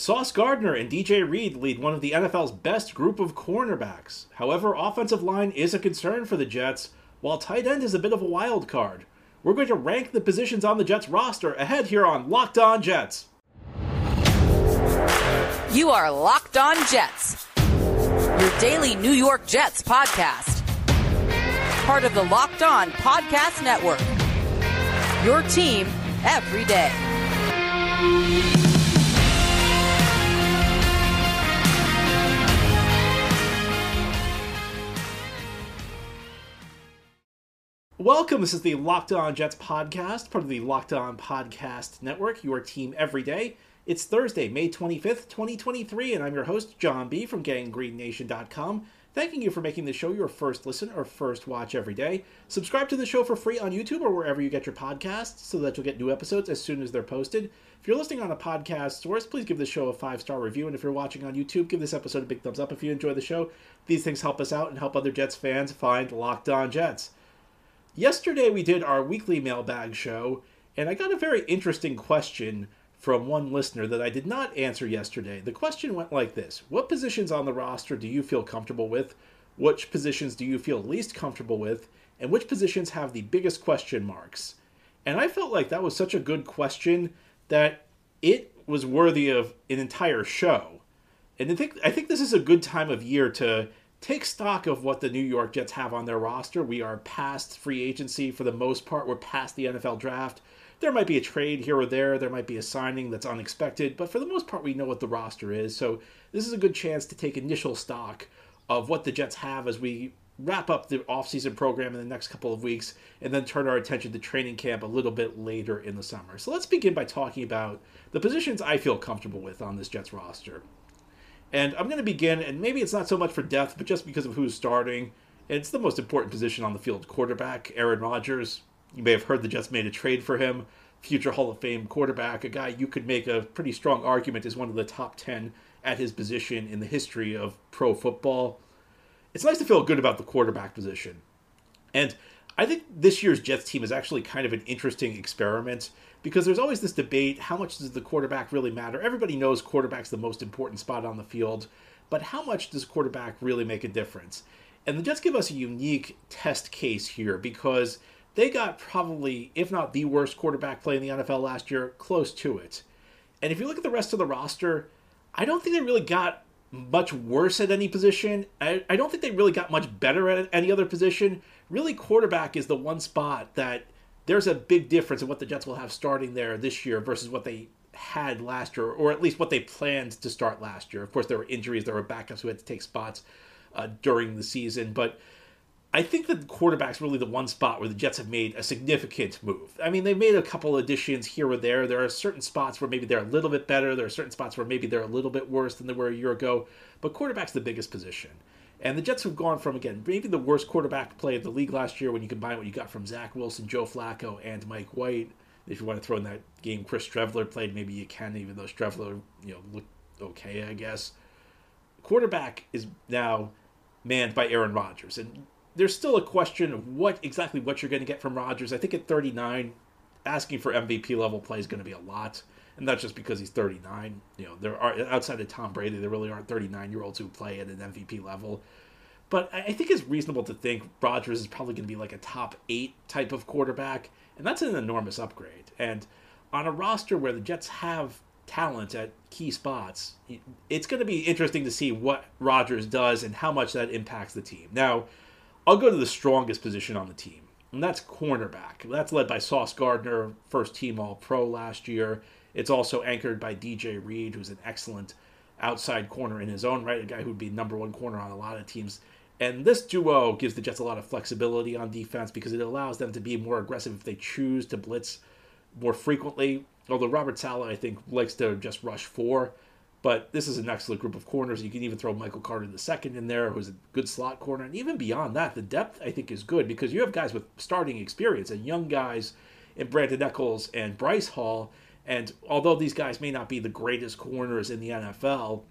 Sauce Gardner and DJ Reed lead one of the NFL's best group of cornerbacks. However, offensive line is a concern for the Jets, while tight end is a bit of a wild card. We're going to rank the positions on the Jets roster ahead here on Locked On Jets. You are Locked On Jets, your daily New York Jets podcast. Part of the Locked On Podcast Network. Your team every day. Welcome. This is the Locked On Jets podcast, part of the Locked On Podcast Network, your team every day. It's Thursday, May 25th, 2023, and I'm your host, John B. from GangGreenNation.com. Thanking you for making the show your first listen or first watch every day. Subscribe to the show for free on YouTube or wherever you get your podcasts so that you'll get new episodes as soon as they're posted. If you're listening on a podcast source, please give the show a five star review. And if you're watching on YouTube, give this episode a big thumbs up if you enjoy the show. These things help us out and help other Jets fans find Locked On Jets. Yesterday, we did our weekly mailbag show, and I got a very interesting question from one listener that I did not answer yesterday. The question went like this What positions on the roster do you feel comfortable with? Which positions do you feel least comfortable with? And which positions have the biggest question marks? And I felt like that was such a good question that it was worthy of an entire show. And I think I think this is a good time of year to take stock of what the New York Jets have on their roster. We are past free agency for the most part. We're past the NFL draft. There might be a trade here or there. There might be a signing that's unexpected, but for the most part, we know what the roster is. So this is a good chance to take initial stock of what the Jets have as we wrap up the offseason program in the next couple of weeks and then turn our attention to training camp a little bit later in the summer. So let's begin by talking about the positions I feel comfortable with on this Jets roster. And I'm going to begin, and maybe it's not so much for depth, but just because of who's starting. It's the most important position on the field quarterback, Aaron Rodgers. You may have heard the Jets made a trade for him, future Hall of Fame quarterback, a guy you could make a pretty strong argument is one of the top 10 at his position in the history of pro football. It's nice to feel good about the quarterback position. And I think this year's Jets team is actually kind of an interesting experiment because there's always this debate how much does the quarterback really matter? Everybody knows quarterback's the most important spot on the field, but how much does quarterback really make a difference? And the Jets give us a unique test case here because they got probably, if not the worst quarterback play in the NFL last year, close to it. And if you look at the rest of the roster, I don't think they really got much worse at any position. I, I don't think they really got much better at any other position. Really, quarterback is the one spot that there's a big difference in what the Jets will have starting there this year versus what they had last year, or at least what they planned to start last year. Of course, there were injuries, there were backups who had to take spots uh, during the season, but I think that quarterback's really the one spot where the Jets have made a significant move. I mean, they've made a couple additions here or there. There are certain spots where maybe they're a little bit better. There are certain spots where maybe they're a little bit worse than they were a year ago. But quarterback's the biggest position. And the Jets have gone from, again, maybe the worst quarterback play of the league last year when you combine what you got from Zach Wilson, Joe Flacco, and Mike White. If you want to throw in that game Chris Streveler played, maybe you can, even though Streveler, you know, looked okay, I guess. Quarterback is now manned by Aaron Rodgers. And there's still a question of what exactly what you're going to get from Rodgers. I think at 39, asking for MVP level play is going to be a lot. And that's just because he's 39. You know, there are outside of Tom Brady, there really aren't 39 year olds who play at an MVP level. But I think it's reasonable to think Rodgers is probably going to be like a top eight type of quarterback, and that's an enormous upgrade. And on a roster where the Jets have talent at key spots, it's going to be interesting to see what Rodgers does and how much that impacts the team. Now, I'll go to the strongest position on the team, and that's cornerback. That's led by Sauce Gardner, first team All Pro last year. It's also anchored by DJ Reed, who's an excellent outside corner in his own right, a guy who'd be number one corner on a lot of teams. And this duo gives the Jets a lot of flexibility on defense because it allows them to be more aggressive if they choose to blitz more frequently. Although Robert Saleh, I think, likes to just rush four. But this is an excellent group of corners. You can even throw Michael Carter II in there, who's a good slot corner. And even beyond that, the depth, I think, is good because you have guys with starting experience and young guys in Brandon Echols and Bryce Hall and although these guys may not be the greatest corners in the NFL,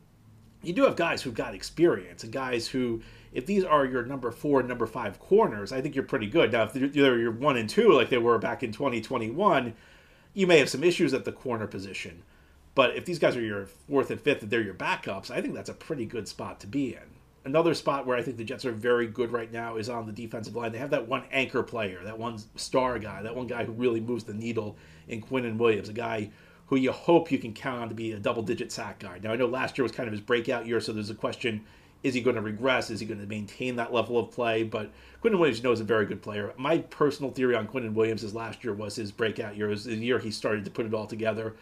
you do have guys who've got experience and guys who, if these are your number four and number five corners, I think you're pretty good. Now, if they're your one and two like they were back in 2021, you may have some issues at the corner position. But if these guys are your fourth and fifth and they're your backups, I think that's a pretty good spot to be in. Another spot where I think the Jets are very good right now is on the defensive line. They have that one anchor player, that one star guy, that one guy who really moves the needle in Quinnen Williams, a guy who you hope you can count on to be a double digit sack guy. Now, I know last year was kind of his breakout year, so there's a question is he going to regress? Is he going to maintain that level of play? But Quinnen Williams, you know, is a very good player. My personal theory on Quinnen Williams is last year was his breakout year. It was the year he started to put it all together.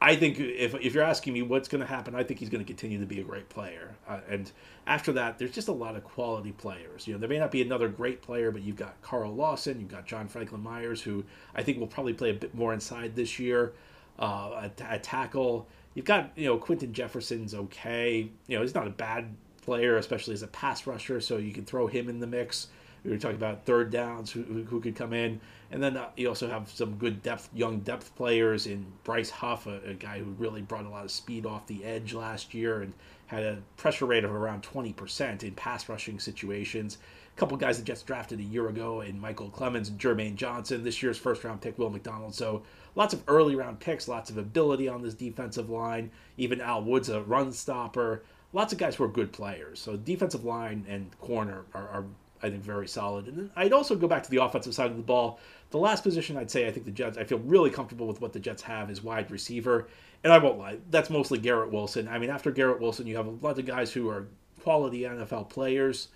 I think if, if you're asking me what's going to happen, I think he's going to continue to be a great player. Uh, and after that, there's just a lot of quality players. You know, there may not be another great player, but you've got Carl Lawson, you've got John Franklin Myers, who I think will probably play a bit more inside this year uh, a, tackle. You've got you know Quinton Jefferson's okay. You know he's not a bad player, especially as a pass rusher, so you can throw him in the mix. We were talking about third downs who, who could come in, and then uh, you also have some good depth, young depth players in Bryce Huff, a, a, guy who really brought a lot of speed off the edge last year and had a pressure rate of around 20% in pass rushing situations. A couple guys that Jets drafted a year ago in Micheal Clemons and Jermaine Johnson. This year's first round pick, Will McDonald. So lots of early round picks, lots of ability on this defensive line. Even Al Woods, a run stopper. Lots of guys who are good players. So defensive line and corner are, are I think, very solid. And then I'd also go back to the offensive side of the ball. The last position I'd say I think the Jets, I feel really comfortable with what the Jets have is wide receiver. And I won't lie, that's mostly Garrett Wilson. I mean, after Garrett Wilson, you have a lot of guys who are quality NFL players.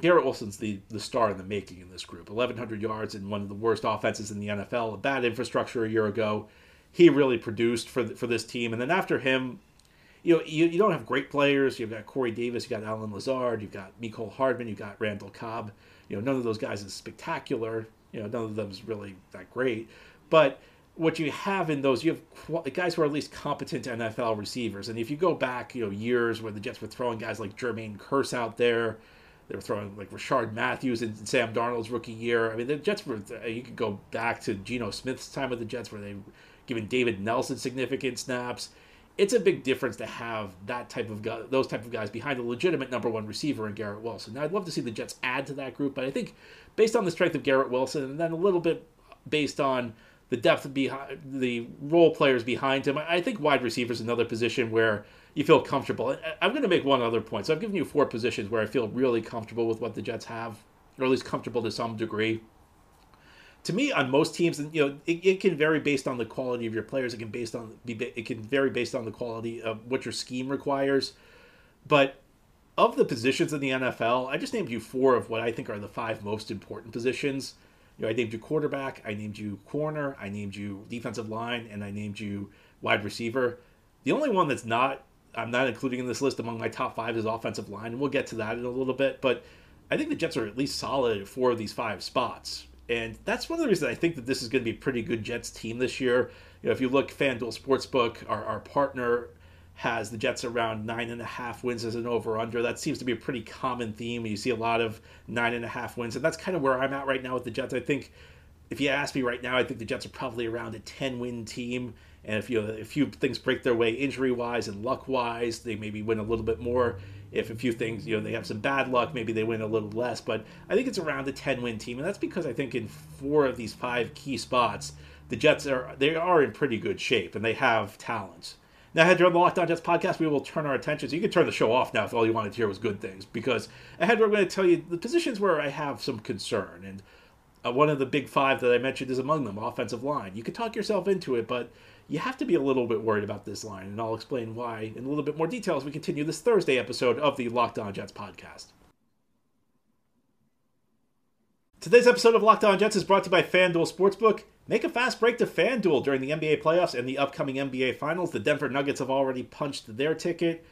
Garrett Wilson's the, the star in the making in this group. 1,100 yards in one of the worst offenses in the NFL, a bad infrastructure a year ago. He really produced for, for this team. And then after him, you know, you, you don't have great players. You've got Corey Davis, you've got Allen Lazard, you've got Mecole Hardman, you've got Randall Cobb. You know, none of those guys is spectacular. You know, none of them is really that great. But what you have in those, you have guys who are at least competent NFL receivers. And if you go back, you know, years where the Jets were throwing guys like Jermaine Kearse out there, they were throwing like Rishard Matthews in Sam Darnold's rookie year. I mean, the Jets were. Uh, you could go back to Geno Smith's time with the Jets, where they given David Nelson significant snaps. It's a big difference to have that type of guy, those type of guys behind a legitimate number one receiver in Garrett Wilson. Now, I'd love to see the Jets add to that group, but I think based on the strength of Garrett Wilson, and then a little bit based on the depth behind the role players behind him, I think wide receiver is another position where you feel comfortable. I'm going to make one other point. So I've given you four positions where I feel really comfortable with what the Jets have, or at least comfortable to some degree. To me, on most teams, and you know, it, it can vary based on the quality of your players. It can based on be it can vary based on the quality of what your scheme requires. But of the positions in the NFL, I just named you four of what I think are the five most important positions. You know, I named you quarterback, I named you corner, I named you defensive line, and I named you wide receiver. The only one that's not I'm not including in this list among my top five is offensive line, and we'll get to that in a little bit. But I think the Jets are at least solid at four of these five spots. And that's one of the reasons I think that this is going to be a pretty good Jets team this year. You know, if you look FanDuel Sportsbook, our, our partner has the Jets around nine and a half wins as an over under. That seems to be a pretty common theme. You see a lot of nine and a half wins, and that's kind of where I'm at right now with the Jets. I think if you ask me right now, I think the Jets are probably around a 10 win team. And if you know, a few things break their way injury wise and luck wise, they maybe win a little bit more. If a few things, you know, they have some bad luck, maybe they win a little less. But I think it's around a 10 win team, and that's because I think in four of these five key spots, the Jets are they are in pretty good shape and they have talent. Now, ahead during the Locked On Jets podcast, we will turn our attention. So you can turn the show off now if all you wanted to hear was good things, because ahead we're going to tell you the positions where I have some concern. And uh, one of the big five that I mentioned is among them, offensive line. You could talk yourself into it, but you have to be a little bit worried about this line, and I'll explain why in a little bit more detail as we continue this Thursday episode of the Locked On Jets podcast. Today's episode of Locked On Jets is brought to you by FanDuel Sportsbook. Make a fast break to FanDuel during the NBA playoffs and the upcoming NBA Finals. The Denver Nuggets have already punched their ticket.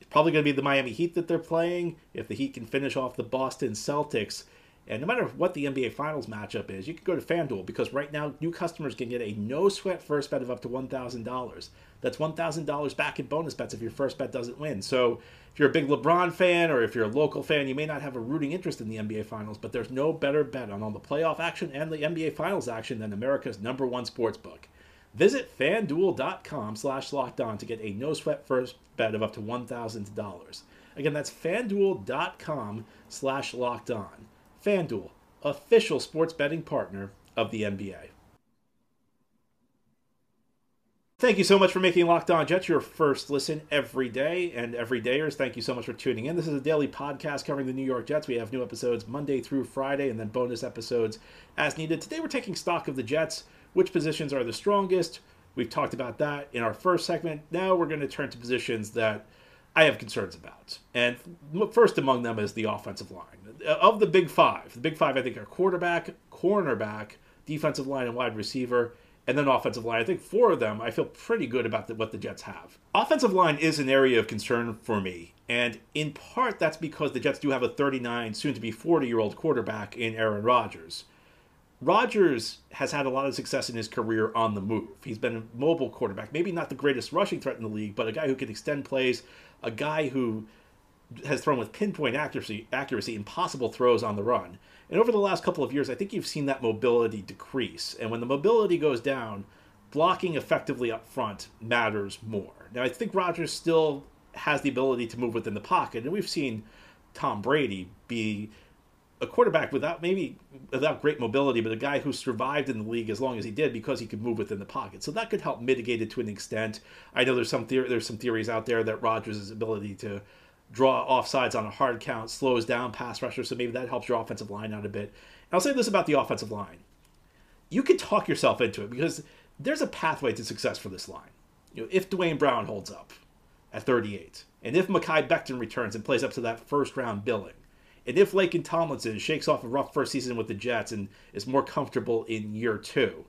It's probably going to be the Miami Heat that they're playing. If the Heat can finish off the Boston Celtics, and no matter what the NBA Finals matchup is, you can go to FanDuel because right now new customers can get a no sweat first bet of up to $1,000. That's $1,000 back in bonus bets if your first bet doesn't win. So if you're a big LeBron fan or if you're a local fan, you may not have a rooting interest in the NBA Finals, but there's no better bet on all the playoff action and the NBA Finals action than America's number one sports book. Visit fanduel.com slash locked on to get a no sweat first bet of up to $1,000. Again, that's fanduel.com slash locked on. FanDuel, official sports betting partner of the NBA. Thank you so much for making Locked On Jets your first listen every day. And everydayers, thank you so much for tuning in. This is a daily podcast covering the New York Jets. We have new episodes Monday through Friday and then bonus episodes as needed. Today we're taking stock of the Jets, which positions are the strongest. We've talked about that in our first segment. Now we're going to turn to positions that I have concerns about. And first among them is the offensive line. Of the big five, the big five I think are quarterback, cornerback, defensive line, and wide receiver and then offensive line. I think four of them, I feel pretty good about the, what the Jets have. Offensive line is an area of concern for me, and in part that's because the Jets do have a 39, soon to be 40 year old quarterback in Aaron Rodgers. Rodgers has had a lot of success in his career on the move. He's been a mobile quarterback, maybe not the greatest rushing threat in the league, but a guy who can extend plays, a guy who has thrown with pinpoint accuracy, accuracy, impossible throws on the run. And over the last couple of years, I think you've seen that mobility decrease. And when the mobility goes down, blocking effectively up front matters more. Now, I think Rodgers still has the ability to move within the pocket, and we've seen Tom Brady be a quarterback without maybe without great mobility, but a guy who survived in the league as long as he did because he could move within the pocket. So that could help mitigate it to an extent. I know there's some theory, there's some theories out there that Rodgers' ability to draw offsides on a hard count, slows down pass rushers, so maybe that helps your offensive line out a bit. And I'll say this about the offensive line. You can talk yourself into it because there's a pathway to success for this line. You know, if Duane Brown holds up at 38, and if Mekhi Becton returns and plays up to that first round billing, and if Laken Tomlinson shakes off a rough first season with the Jets and is more comfortable in year two,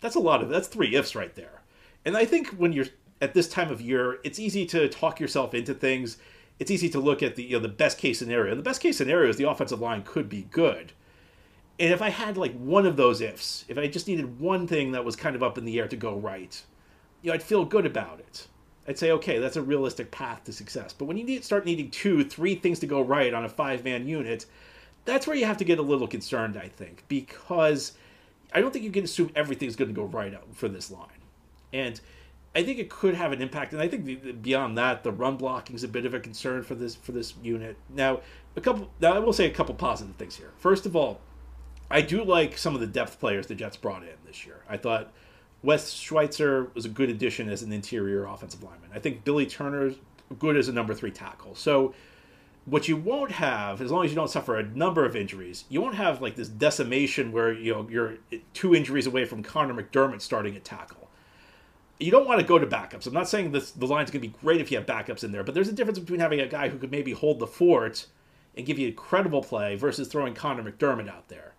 that's a lot of that's three ifs right there. And I think when you're at this time of year, it's easy to talk yourself into things. It's easy to look at the you know the best case scenario. And The best case scenario is the offensive line could be good. And if I had like one of those ifs, if I just needed one thing that was kind of up in the air to go right, you know, I'd feel good about it. I'd say, okay, that's a realistic path to success. But when you need, start needing two, three things to go right on a five man unit, that's where you have to get a little concerned, I think, because I don't think you can assume everything's going to go right for this line. And I think it could have an impact, and I think beyond that, the run blocking is a bit of a concern for this for this unit. Now, a couple. Now, I will say a couple positive things here. First of all, I do like some of the depth players the Jets brought in this year. I thought Wes Schweitzer was a good addition as an interior offensive lineman. I think Billy Turner's good as a number three tackle. So, what you won't have, as long as you don't suffer a number of injuries, you won't have like this decimation where you know you're two injuries away from Connor McDermott starting at tackle you don't want to go to backups. I'm not saying this the line's going to be great if you have backups in there, but there's a difference between having a guy who could maybe hold the fort and give you credible play versus throwing Connor McDermott out there.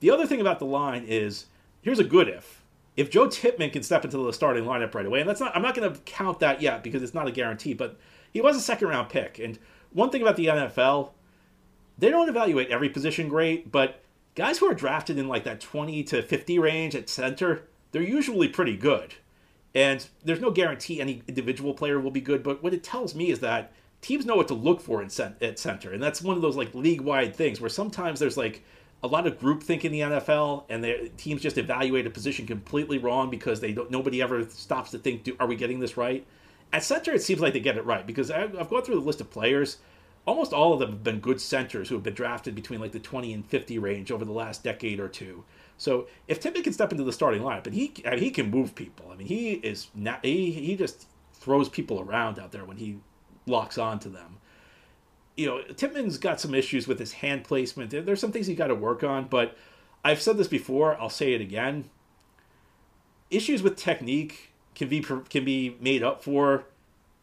The other thing about the line is here's a good if. If Joe Tippmann can step into the starting lineup right away, and that's not I'm not going to count that yet because it's not a guarantee, but he was a second round pick. And one thing about the NFL, they don't evaluate every position great, but guys who are drafted in like that 20 to 50 range at center, they're usually pretty good. And there's no guarantee any individual player will be good, but what it tells me is that teams know what to look for in cent- at center, and that's one of those like league-wide things where sometimes there's like a lot of group think in the NFL, and the teams just evaluate a position completely wrong because they don't. Nobody ever stops to think, "Are we getting this right?" At center, it seems like they get it right because I've, I've gone through the list of players. Almost all of them have been good centers who have been drafted between like the 20 and 50 range over the last decade or two. So if Tippmann can step into the starting lineup, and he I mean, he can move people. I mean, he is not, he he just throws people around out there when he locks onto them. You know, Tippmann's got some issues with his hand placement. There, there's some things he got to work on, but I've said this before. I'll say it again. Issues with technique can be can be made up for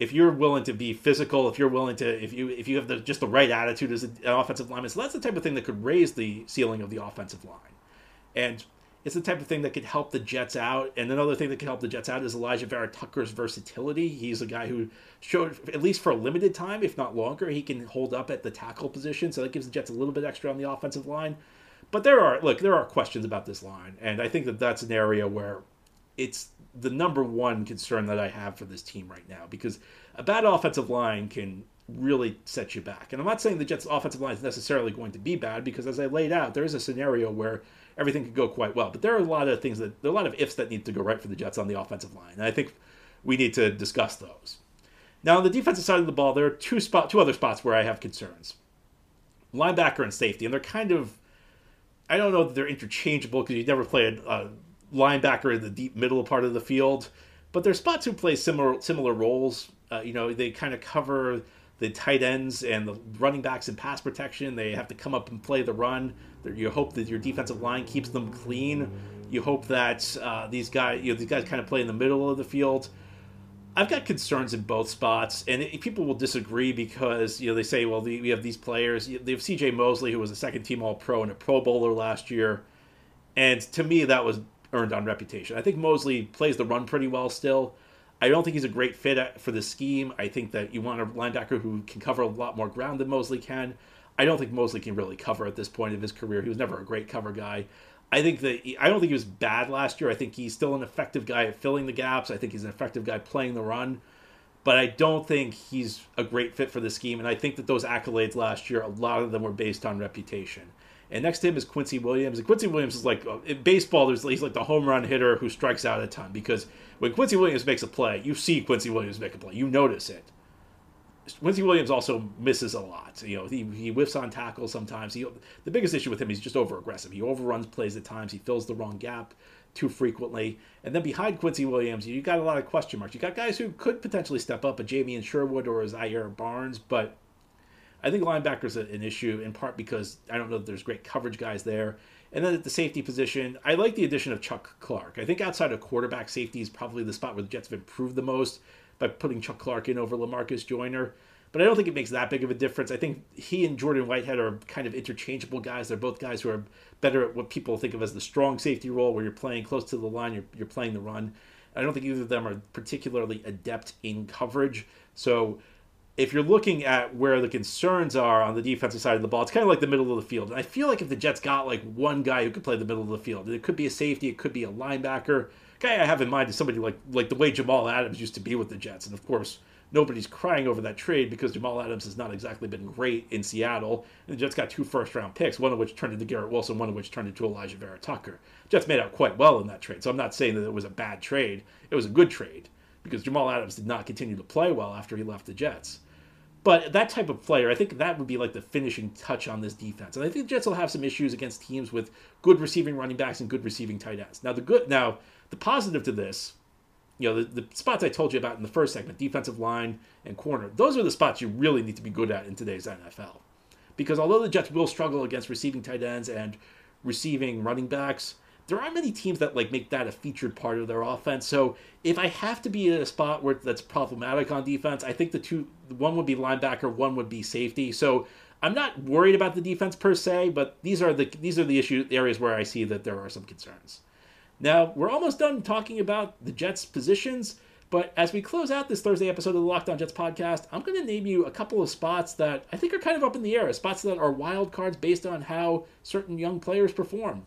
if you're willing to be physical, if you're willing to, if you if you have the, just the right attitude as an offensive lineman, so that's the type of thing that could raise the ceiling of the offensive line. And it's the type of thing that could help the Jets out. And another thing that could help the Jets out is Elijah Vera-Tucker's versatility. He's a guy who showed, at least for a limited time, if not longer, he can hold up at the tackle position. So that gives the Jets a little bit extra on the offensive line. But there are, look, there are questions about this line. And I think that that's an area where it's the number one concern that I have for this team right now because a bad offensive line can really set you back. And I'm not saying the Jets' offensive line is necessarily going to be bad because, as I laid out, there is a scenario where everything could go quite well. But there are a lot of things that there are a lot of ifs that need to go right for the Jets on the offensive line, and I think we need to discuss those. Now, on the defensive side of the ball, there are two spot, two other spots where I have concerns: linebacker and safety, and they're kind of I don't know that they're interchangeable because you never play a, a linebacker in the deep middle part of the field. but there's spots who play similar similar roles. Uh, you know, they kind of cover the tight ends and the running backs in pass protection. They have to come up and play the run. You hope that your defensive line keeps them clean. You hope that uh, these guys, you know, these guys kind of play in the middle of the field. I've got concerns in both spots, and it, people will disagree because you know they say, well, the, we have these players. They have C.J. Mosley, who was a second-team All-Pro and a Pro Bowler last year, and to me, that was earned on reputation. I think Mosley plays the run pretty well still. I don't think he's a great fit uh, for the scheme. I think that you want a linebacker who can cover a lot more ground than Mosley can. I don't think Mosley can really cover at this point of his career. He was never a great cover guy. I think that he, I don't think he was bad last year. I think he's still an effective guy at filling the gaps. I think he's an effective guy playing the run. But I don't think he's a great fit for the scheme. And I think that those accolades last year, a lot of them were based on reputation. And next to him is Quincy Williams. And Quincy Williams is like uh, in baseball. There's he's like the home run hitter who strikes out a ton because when Quincy Williams makes a play, you see Quincy Williams make a play. You notice it. Quincy Williams also misses a lot. You know, he, he whiffs on tackles sometimes. He, the biggest issue with him, he's just over aggressive. He overruns plays at times. He fills the wrong gap too frequently. And then behind Quincy Williams, you got a lot of question marks. You got guys who could potentially step up, a Jamien Sherwood or a Zaire Barnes, but I think linebacker's an issue in part because I don't know that there's great coverage guys there. And then at the safety position, I like the addition of Chuck Clark. I think outside of quarterback, safety is probably the spot where the Jets have improved the most by putting Chuck Clark in over Lamarcus Joyner. But I don't think it makes that big of a difference. I think he and Jordan Whitehead are kind of interchangeable guys. They're both guys who are better at what people think of as the strong safety role, where you're playing close to the line, you're, you're playing the run. I don't think either of them are particularly adept in coverage. So if you're looking at where the concerns are on the defensive side of the ball, it's kind of like the middle of the field. And I feel like if the Jets got like one guy who could play the middle of the field, it could be a safety, it could be a linebacker. Guy I have in mind is somebody like like the way Jamal Adams used to be with the Jets, and of course nobody's crying over that trade because Jamal Adams has not exactly been great in Seattle. And the Jets got two first round picks, one of which turned into Garrett Wilson, one of which turned into Elijah Vera Tucker. Jets made out quite well in that trade, so I'm not saying that it was a bad trade. It was a good trade because Jamal Adams did not continue to play well after he left the Jets. But that type of player, I think that would be like the finishing touch on this defense. And I think the Jets will have some issues against teams with good receiving running backs and good receiving tight ends. Now the good now the positive to this, you know, the, the spots I told you about in the first segment, defensive line and corner, those are the spots you really need to be good at in today's NFL. Because although the Jets will struggle against receiving tight ends and receiving running backs, there aren't many teams that like make that a featured part of their offense. So if I have to be in a spot where that's problematic on defense, I think the two one would be linebacker, one would be safety. So I'm not worried about the defense per se, but these are the these are the issue areas where I see that there are some concerns. Now we're almost done talking about the Jets positions, but as we close out this Thursday episode of the Locked On Jets podcast, I'm going to name you a couple of spots that I think are kind of up in the air, spots that are wild cards based on how certain young players perform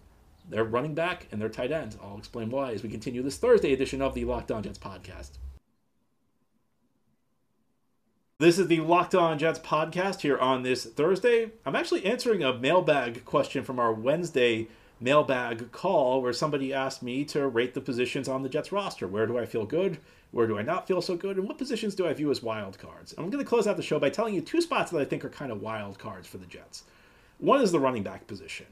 their running back, and their tight end. I'll explain why as we continue this Thursday edition of the Locked On Jets podcast. This is the Locked On Jets podcast here on this Thursday. I'm actually answering a mailbag question from our Wednesday mailbag call where somebody asked me to rate the positions on the Jets roster. Where do I feel good? Where do I not feel so good? And what positions do I view as wild cards? I'm going to close out the show by telling you two spots that I think are kind of wild cards for the Jets. One is the running back position.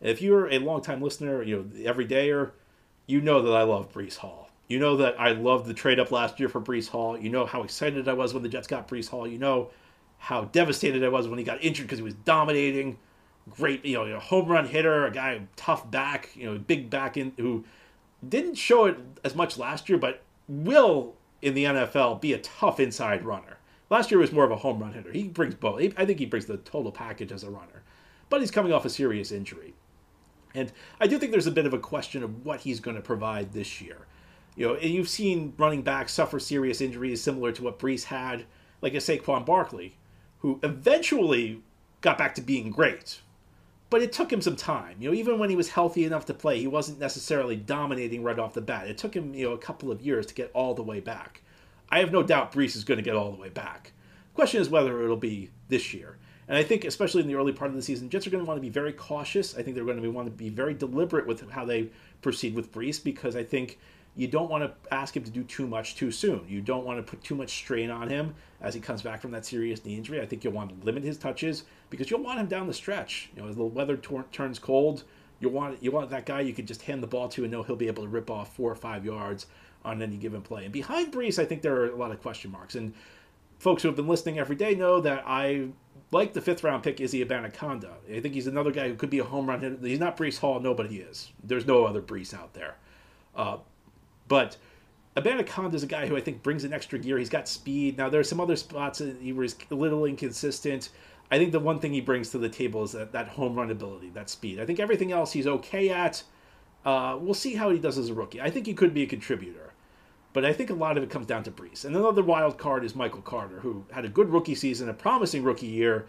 If you're a longtime listener, you know, everydayer, you know that I love Breece Hall. You know that I loved the trade up last year for Breece Hall. You know how excited I was when the Jets got Breece Hall. You know how devastated I was when he got injured because he was dominating. Great, you know, a home run hitter, a guy tough back, you know, big back in who didn't show it as much last year, but will in the NFL be a tough inside runner. Last year was more of a home run hitter. He brings both. I think he brings the total package as a runner, but he's coming off a serious injury. And I do think there's a bit of a question of what he's going to provide this year. You know, and you've seen running backs suffer serious injuries similar to what Breece had, like a Saquon Barkley, who eventually got back to being great. But it took him some time. You know, even when he was healthy enough to play, he wasn't necessarily dominating right off the bat. It took him, you know, a couple of years to get all the way back. I have no doubt Breece is going to get all the way back. The question is whether it'll be this year. And I think, especially in the early part of the season, Jets are going to want to be very cautious. I think they're going to want to be very deliberate with how they proceed with Breece because I think you don't want to ask him to do too much too soon. You don't want to put too much strain on him as he comes back from that serious knee injury. I think you'll want to limit his touches because you'll want him down the stretch. You know, as the weather tor- turns cold, you want you want that guy you can just hand the ball to and know he'll be able to rip off four or five yards on any given play. And behind Breece, I think there are a lot of question marks. And folks who have been listening every day know that I like the fifth round pick Izzy Abanikanda. I think he's another guy who could be a home run hitter. He's not Breece Hall, nobody is. There's no other Breece out there. Uh, but Abanikanda is a guy who I think brings an extra gear. He's got speed. Now, there are some other spots that he was a little inconsistent. I think the one thing he brings to the table is that, that home run ability, that speed. I think everything else he's okay at. Uh, we'll see how he does as a rookie. I think he could be a contributor. But I think a lot of it comes down to Breece. And another wild card is Michael Carter, who had a good rookie season, a promising rookie year,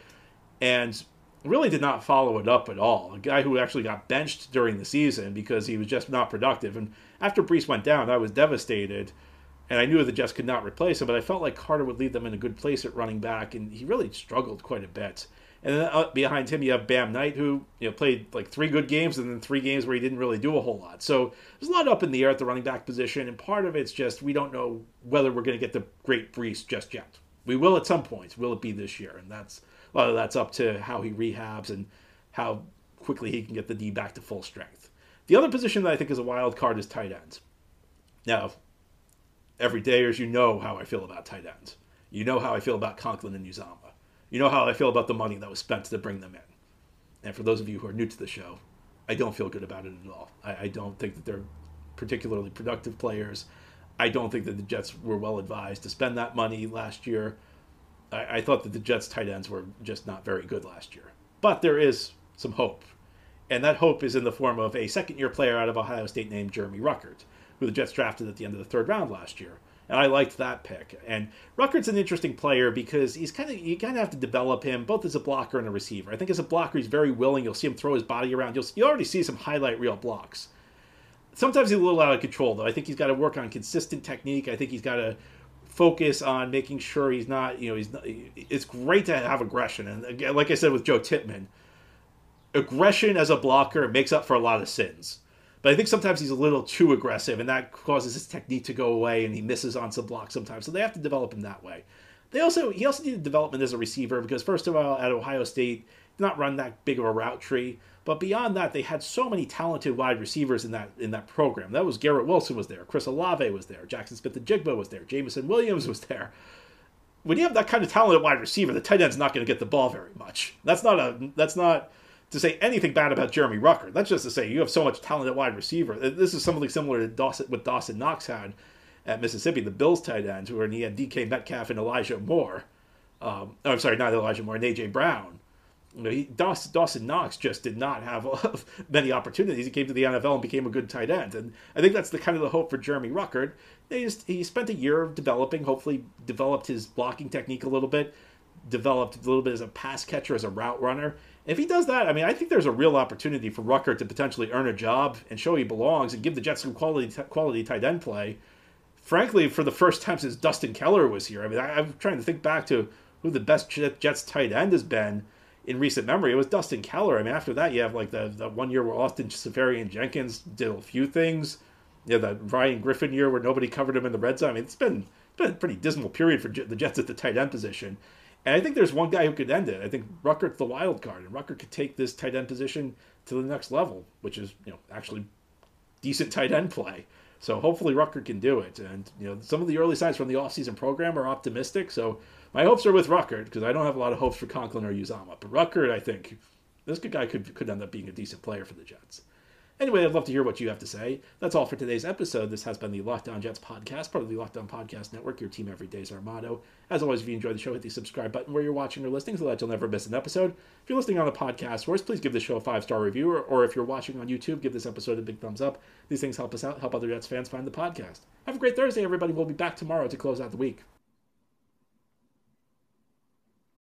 and really did not follow it up at all. A guy who actually got benched during the season because he was just not productive. And after Breece went down, I was devastated. And I knew the Jets could not replace him, but I felt like Carter would leave them in a good place at running back, and he really struggled quite a bit. And then uh, behind him, you have Bam Knight, who you know played like three good games, and then three games where he didn't really do a whole lot. So there's a lot up in the air at the running back position, and part of it's just we don't know whether we're going to get the great Breece just yet. We will at some point. Will it be this year? And that's a lot of that's up to how he rehabs and how quickly he can get the D back to full strength. The other position that I think is a wild card is tight ends. Now, every day, as you know how I feel about tight ends. You know how I feel about Conklin and Uzomah. You know how I feel about the money that was spent to bring them in. And for those of you who are new to the show, I don't feel good about it at all. I, I don't think that they're particularly productive players. I don't think that the Jets were well advised to spend that money last year. I, I thought that the Jets' tight ends were just not very good last year. But there is some hope. And that hope is in the form of a second year player out of Ohio State named Jeremy Ruckert, who the Jets drafted at the end of the third round last year and I liked that pick. And Ruckert's an interesting player because he's kind of you kind of have to develop him both as a blocker and a receiver. I think as a blocker, he's very willing. You'll see him throw his body around. You'll you already see some highlight reel blocks. Sometimes he's a little out of control though. I think he's got to work on consistent technique. I think he's got to focus on making sure he's not you know he's not, it's great to have aggression and again, like I said with Joe Tippmann, aggression as a blocker makes up for a lot of sins but I think sometimes he's a little too aggressive, and that causes his technique to go away, and he misses on some blocks sometimes. So they have to develop him that way. They also he also needed development as a receiver because first of all, at Ohio State, not run that big of a route tree. But beyond that, they had so many talented wide receivers in that in that program. That was Garrett Wilson was there, Chris Olave was there, Jackson Smith-Njigba was there, Jameson Williams was there. When you have that kind of talented wide receiver, the tight end's not going to get the ball very much. That's not a that's not to say anything bad about Jeremy Ruckert. That's just to say you have so much talent at wide receiver. This is something similar to Dawson, what Dawson Knox had at Mississippi, the Bills tight ends, where he had DK Metcalf and Elijah Moore. Um, oh, I'm sorry, not Elijah Moore, and AJ Brown. You know, he, Dawson, Dawson Knox just did not have many opportunities. He came to the NFL and became a good tight end, and I think that's the kind of the hope for Jeremy Ruckert. He, just, he spent a year of developing, hopefully developed his blocking technique a little bit, developed a little bit as a pass catcher, as a route runner, if he does that, I mean, I think there's a real opportunity for Ruckert to potentially earn a job and show he belongs and give the Jets some quality quality tight end play. Frankly, for the first time since Dustin Keller was here, I mean, I, am trying to think back to who the best Jets tight end has been in recent memory. It was Dustin Keller. I mean, after that, you have like the, the one year where Austin Seferian-Jenkins did a few things. You know, the Ryan Griffin year where nobody covered him in the red zone. I mean, it's been, it's been a pretty dismal period for the Jets at the tight end position. And I think there's one guy who could end it. I think Ruckert's the wild card, and Ruckert could take this tight end position to the next level, which is you know actually decent tight end play. So hopefully Ruckert can do it. And you know some of the early signs from the offseason program are optimistic. So my hopes are with Ruckert because I don't have a lot of hopes for Conklin or Uzomah. But Ruckert, I think this good guy could could end up being a decent player for the Jets. Anyway, I'd love to hear what you have to say. That's all for today's episode. This has been the Locked On Jets podcast, part of the Locked On Podcast Network. Your team every day is our motto. As always, if you enjoy the show, hit the subscribe button where you're watching or listening so that you'll never miss an episode. If you're listening on the podcast source, please give the show a five star review, or, or if you're watching on YouTube, give this episode a big thumbs up. These things help us out, help other Jets fans find the podcast. Have a great Thursday, everybody. We'll be back tomorrow to close out the week.